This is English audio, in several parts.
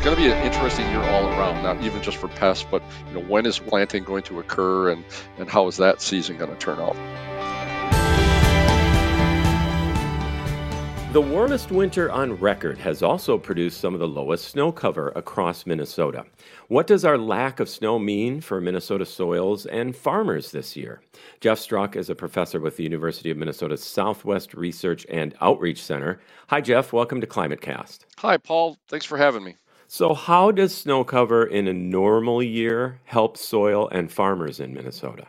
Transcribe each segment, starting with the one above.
it's going to be an interesting year all around, not even just for pests, but you know when is planting going to occur and, and how is that season going to turn out. The warmest winter on record has also produced some of the lowest snow cover across Minnesota. What does our lack of snow mean for Minnesota soils and farmers this year? Jeff Strock is a professor with the University of Minnesota's Southwest Research and Outreach Center. Hi, Jeff. Welcome to ClimateCast. Hi, Paul. Thanks for having me. So, how does snow cover in a normal year help soil and farmers in Minnesota?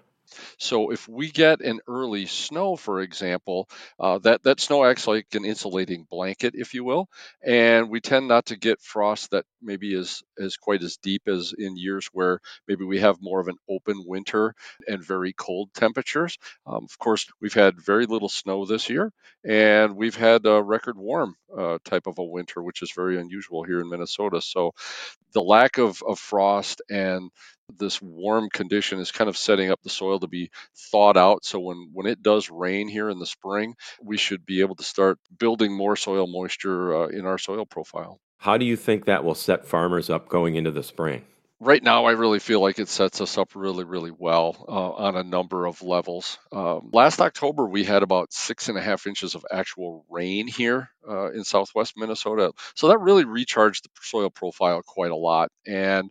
So if we get an early snow, for example, uh, that that snow acts like an insulating blanket, if you will, and we tend not to get frost that maybe is is quite as deep as in years where maybe we have more of an open winter and very cold temperatures. Um, of course, we've had very little snow this year, and we've had a record warm uh, type of a winter, which is very unusual here in Minnesota. So the lack of, of frost and this warm condition is kind of setting up the soil to be thawed out. So when, when it does rain here in the spring, we should be able to start building more soil moisture uh, in our soil profile. How do you think that will set farmers up going into the spring? Right now, I really feel like it sets us up really, really well uh, on a number of levels. Um, last October, we had about six and a half inches of actual rain here uh, in southwest Minnesota. So that really recharged the soil profile quite a lot. And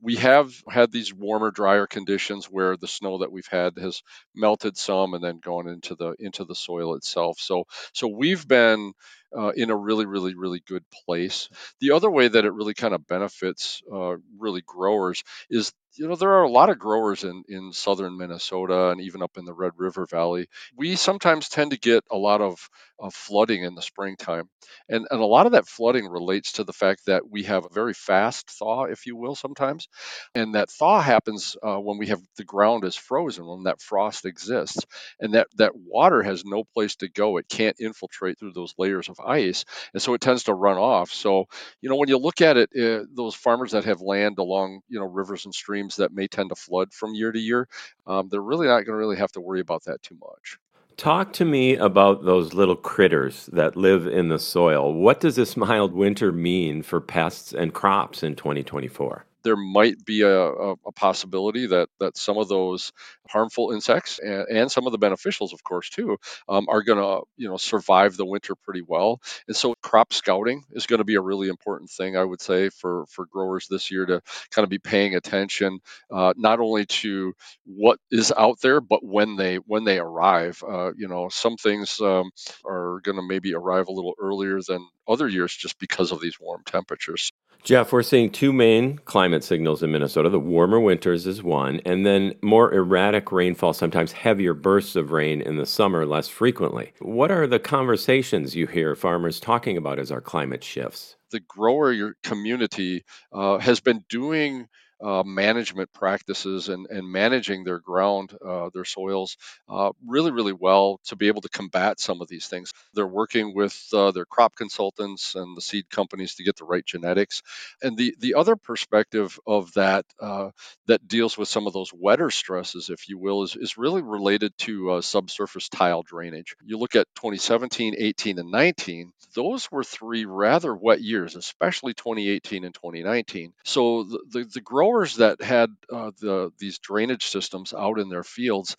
we have had these warmer, drier conditions where the snow that we've had has melted some and then gone into the into the soil itself. So so we've been uh, in a really, really, really good place. The other way that it really kind of benefits uh, really growers is you know there are a lot of growers in in southern Minnesota and even up in the Red River Valley. We sometimes tend to get a lot of, of flooding in the springtime, and and a lot of that flooding relates to the fact that we have a very fast thaw, if you will, sometimes, and that thaw happens uh, when we have the ground is frozen when that frost exists, and that that water has no place to go. It can't infiltrate through those layers of ice, and so it tends to run off. So you know when you look at it, uh, those farmers that have land along you know rivers and streams that may tend to flood from year to year, um, they're really not going to really have to worry about that too much. Talk to me about those little critters that live in the soil. What does this mild winter mean for pests and crops in 2024? There might be a, a, a, possibility that that some of those harmful insects and, and some of the beneficials, of course, too, um, are going to you know survive the winter pretty well. And so, crop scouting is going to be a really important thing, I would say, for for growers this year to kind of be paying attention uh, not only to what is out there, but when they when they arrive. Uh, you know, some things um, are going to maybe arrive a little earlier than other years just because of these warm temperatures. Jeff, we're seeing two main climate signals in Minnesota. The warmer winters is one, and then more erratic rainfall, sometimes heavier bursts of rain in the summer less frequently. What are the conversations you hear farmers talking about as our climate shifts? The grower community uh, has been doing uh, management practices and, and managing their ground, uh, their soils, uh, really, really well to be able to combat some of these things. They're working with uh, their crop consultants and the seed companies to get the right genetics. And the, the other perspective of that uh, that deals with some of those wetter stresses, if you will, is, is really related to uh, subsurface tile drainage. You look at 2017, 18, and 19, those were three rather wet years, especially 2018 and 2019. So the, the, the growth growers that had uh, the these drainage systems out in their fields,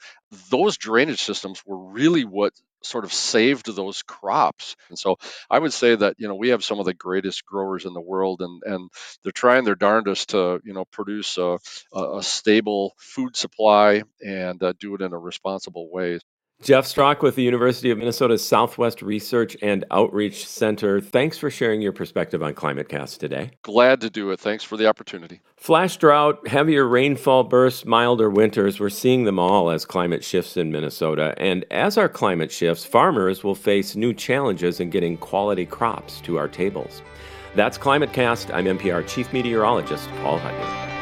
those drainage systems were really what sort of saved those crops. And so I would say that you know we have some of the greatest growers in the world, and and they're trying their darndest to you know produce a, a stable food supply and uh, do it in a responsible way. Jeff Strock with the University of Minnesota's Southwest Research and Outreach Center. Thanks for sharing your perspective on ClimateCast today. Glad to do it. Thanks for the opportunity. Flash drought, heavier rainfall bursts, milder winters, we're seeing them all as climate shifts in Minnesota. And as our climate shifts, farmers will face new challenges in getting quality crops to our tables. That's ClimateCast. I'm MPR Chief Meteorologist Paul Huttner.